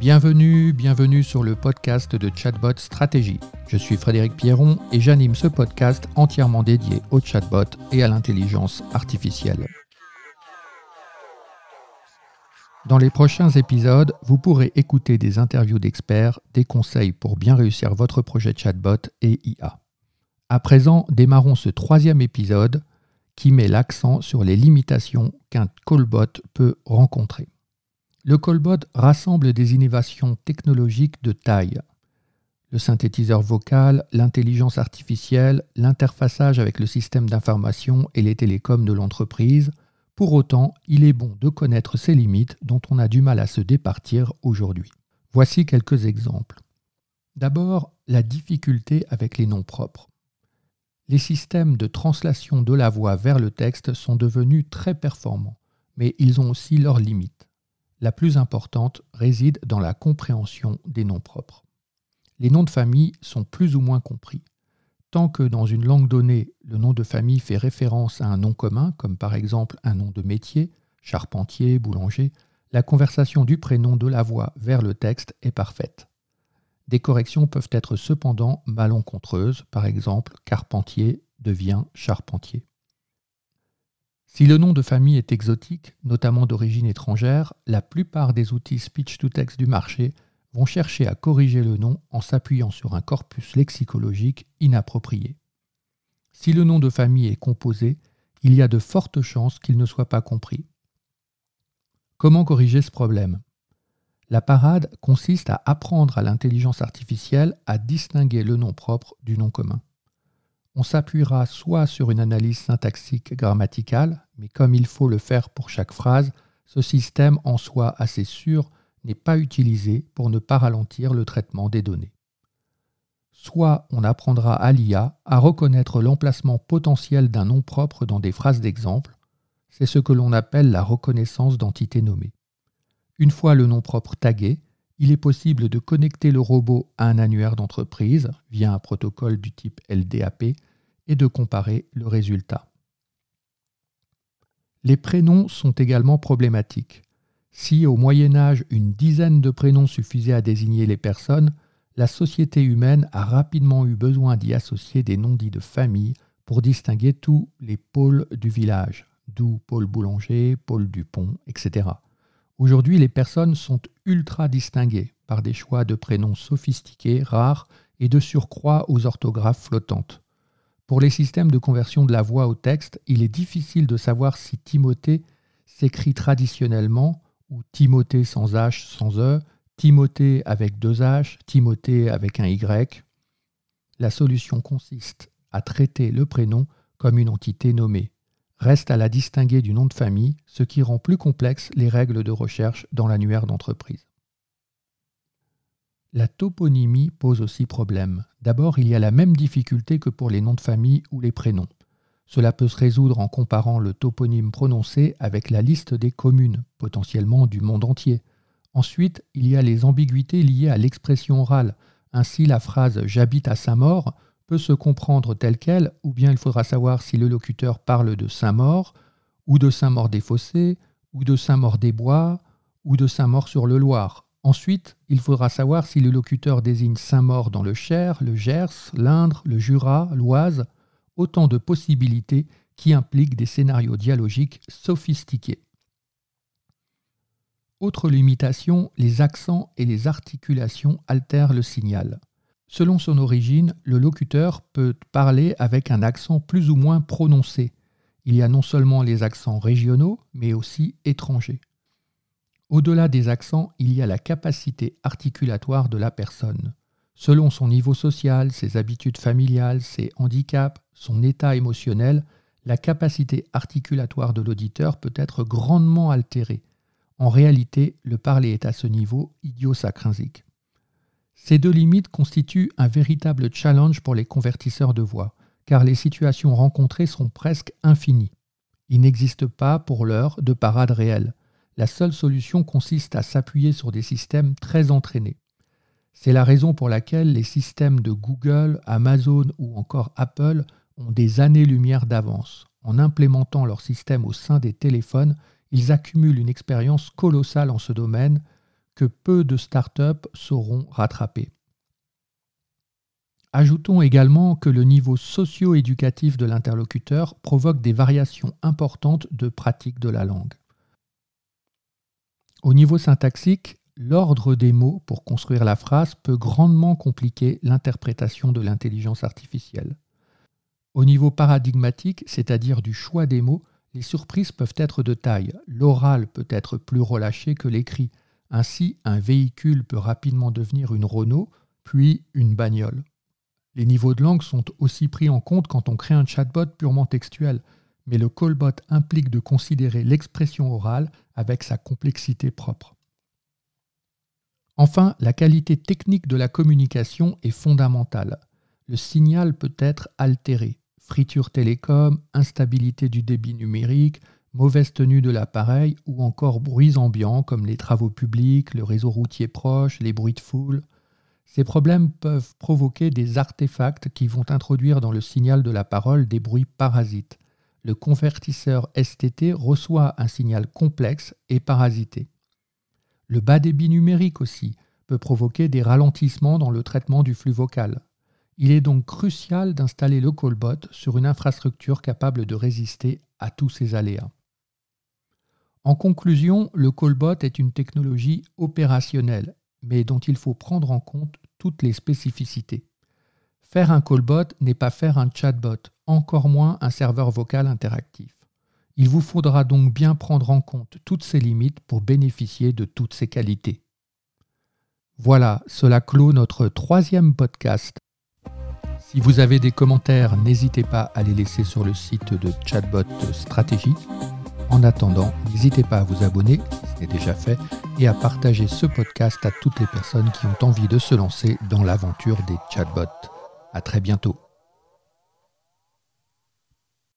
Bienvenue, bienvenue sur le podcast de Chatbot Stratégie. Je suis Frédéric Pierron et j'anime ce podcast entièrement dédié au chatbot et à l'intelligence artificielle. Dans les prochains épisodes, vous pourrez écouter des interviews d'experts, des conseils pour bien réussir votre projet chatbot et IA. À présent, démarrons ce troisième épisode qui met l'accent sur les limitations qu'un callbot peut rencontrer. Le callbot rassemble des innovations technologiques de taille. Le synthétiseur vocal, l'intelligence artificielle, l'interfaçage avec le système d'information et les télécoms de l'entreprise. Pour autant, il est bon de connaître ces limites dont on a du mal à se départir aujourd'hui. Voici quelques exemples. D'abord, la difficulté avec les noms propres. Les systèmes de translation de la voix vers le texte sont devenus très performants, mais ils ont aussi leurs limites la plus importante réside dans la compréhension des noms propres. Les noms de famille sont plus ou moins compris. Tant que dans une langue donnée, le nom de famille fait référence à un nom commun, comme par exemple un nom de métier, charpentier, boulanger, la conversation du prénom de la voix vers le texte est parfaite. Des corrections peuvent être cependant malencontreuses, par exemple carpentier devient charpentier. Si le nom de famille est exotique, notamment d'origine étrangère, la plupart des outils speech-to-text du marché vont chercher à corriger le nom en s'appuyant sur un corpus lexicologique inapproprié. Si le nom de famille est composé, il y a de fortes chances qu'il ne soit pas compris. Comment corriger ce problème? La parade consiste à apprendre à l'intelligence artificielle à distinguer le nom propre du nom commun on s'appuiera soit sur une analyse syntaxique grammaticale, mais comme il faut le faire pour chaque phrase, ce système en soi assez sûr n'est pas utilisé pour ne pas ralentir le traitement des données. Soit on apprendra à l'IA à reconnaître l'emplacement potentiel d'un nom propre dans des phrases d'exemple, c'est ce que l'on appelle la reconnaissance d'entité nommée. Une fois le nom propre tagué, il est possible de connecter le robot à un annuaire d'entreprise via un protocole du type LDAP et de comparer le résultat. Les prénoms sont également problématiques. Si au Moyen Âge une dizaine de prénoms suffisaient à désigner les personnes, la société humaine a rapidement eu besoin d'y associer des noms dits de famille pour distinguer tous les pôles du village, d'où Paul Boulanger, Paul Dupont, etc. Aujourd'hui, les personnes sont ultra distinguées par des choix de prénoms sophistiqués, rares et de surcroît aux orthographes flottantes. Pour les systèmes de conversion de la voix au texte, il est difficile de savoir si Timothée s'écrit traditionnellement ou Timothée sans H, sans E, Timothée avec deux H, Timothée avec un Y. La solution consiste à traiter le prénom comme une entité nommée. Reste à la distinguer du nom de famille, ce qui rend plus complexes les règles de recherche dans l'annuaire d'entreprise. La toponymie pose aussi problème. D'abord, il y a la même difficulté que pour les noms de famille ou les prénoms. Cela peut se résoudre en comparant le toponyme prononcé avec la liste des communes, potentiellement du monde entier. Ensuite, il y a les ambiguïtés liées à l'expression orale. Ainsi, la phrase J'habite à Saint-Maur peut se comprendre telle qu'elle, ou bien il faudra savoir si le locuteur parle de Saint-Maur, ou de Saint-Maur-des-Fossés, ou de Saint-Maur-des-Bois, ou de Saint-Maur-sur-le-Loir. Ensuite, il faudra savoir si le locuteur désigne Saint-Maur dans le Cher, le Gers, l'Indre, le Jura, l'Oise, autant de possibilités qui impliquent des scénarios dialogiques sophistiqués. Autre limitation, les accents et les articulations altèrent le signal. Selon son origine, le locuteur peut parler avec un accent plus ou moins prononcé. Il y a non seulement les accents régionaux, mais aussi étrangers. Au-delà des accents, il y a la capacité articulatoire de la personne. Selon son niveau social, ses habitudes familiales, ses handicaps, son état émotionnel, la capacité articulatoire de l'auditeur peut être grandement altérée. En réalité, le parler est à ce niveau idiosacrinsique. Ces deux limites constituent un véritable challenge pour les convertisseurs de voix, car les situations rencontrées sont presque infinies. Il n'existe pas, pour l'heure, de parade réelle la seule solution consiste à s'appuyer sur des systèmes très entraînés. C'est la raison pour laquelle les systèmes de Google, Amazon ou encore Apple ont des années-lumière d'avance. En implémentant leur système au sein des téléphones, ils accumulent une expérience colossale en ce domaine que peu de startups sauront rattraper. Ajoutons également que le niveau socio-éducatif de l'interlocuteur provoque des variations importantes de pratique de la langue. Au niveau syntaxique, l'ordre des mots pour construire la phrase peut grandement compliquer l'interprétation de l'intelligence artificielle. Au niveau paradigmatique, c'est-à-dire du choix des mots, les surprises peuvent être de taille. L'oral peut être plus relâché que l'écrit. Ainsi, un véhicule peut rapidement devenir une Renault, puis une bagnole. Les niveaux de langue sont aussi pris en compte quand on crée un chatbot purement textuel, mais le callbot implique de considérer l'expression orale avec sa complexité propre. Enfin, la qualité technique de la communication est fondamentale. Le signal peut être altéré. Friture télécom, instabilité du débit numérique, mauvaise tenue de l'appareil ou encore bruits ambiants comme les travaux publics, le réseau routier proche, les bruits de foule. Ces problèmes peuvent provoquer des artefacts qui vont introduire dans le signal de la parole des bruits parasites. Le convertisseur STT reçoit un signal complexe et parasité. Le bas débit numérique aussi peut provoquer des ralentissements dans le traitement du flux vocal. Il est donc crucial d'installer le callbot sur une infrastructure capable de résister à tous ces aléas. En conclusion, le callbot est une technologie opérationnelle mais dont il faut prendre en compte toutes les spécificités. Faire un callbot n'est pas faire un chatbot, encore moins un serveur vocal interactif. Il vous faudra donc bien prendre en compte toutes ces limites pour bénéficier de toutes ces qualités. Voilà, cela clôt notre troisième podcast. Si vous avez des commentaires, n'hésitez pas à les laisser sur le site de Chatbot Stratégie. En attendant, n'hésitez pas à vous abonner si ce déjà fait et à partager ce podcast à toutes les personnes qui ont envie de se lancer dans l'aventure des chatbots. À très bientôt.